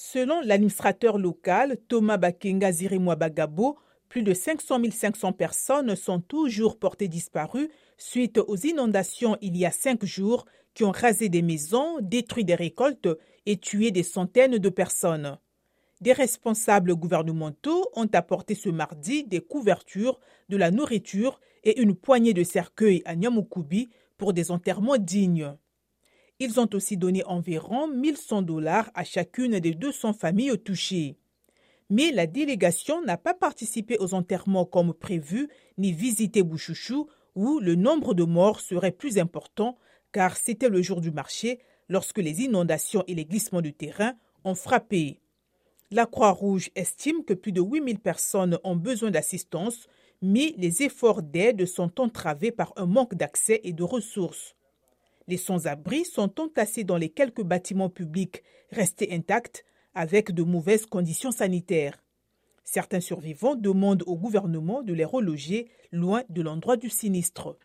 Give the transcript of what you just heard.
Selon l'administrateur local Thomas Bakenga Zirimwa Bagabo, plus de 500 500 personnes sont toujours portées disparues suite aux inondations il y a cinq jours qui ont rasé des maisons, détruit des récoltes et tué des centaines de personnes. Des responsables gouvernementaux ont apporté ce mardi des couvertures, de la nourriture et une poignée de cercueils à Nyamukubi pour des enterrements dignes. Ils ont aussi donné environ 1100 dollars à chacune des 200 familles touchées mais la délégation n'a pas participé aux enterrements comme prévu, ni visité Bouchouchou, où le nombre de morts serait plus important, car c'était le jour du marché, lorsque les inondations et les glissements de terrain ont frappé. La Croix-Rouge estime que plus de 8000 personnes ont besoin d'assistance, mais les efforts d'aide sont entravés par un manque d'accès et de ressources. Les sans-abri sont entassés dans les quelques bâtiments publics restés intacts, avec de mauvaises conditions sanitaires. Certains survivants demandent au gouvernement de les reloger loin de l'endroit du sinistre.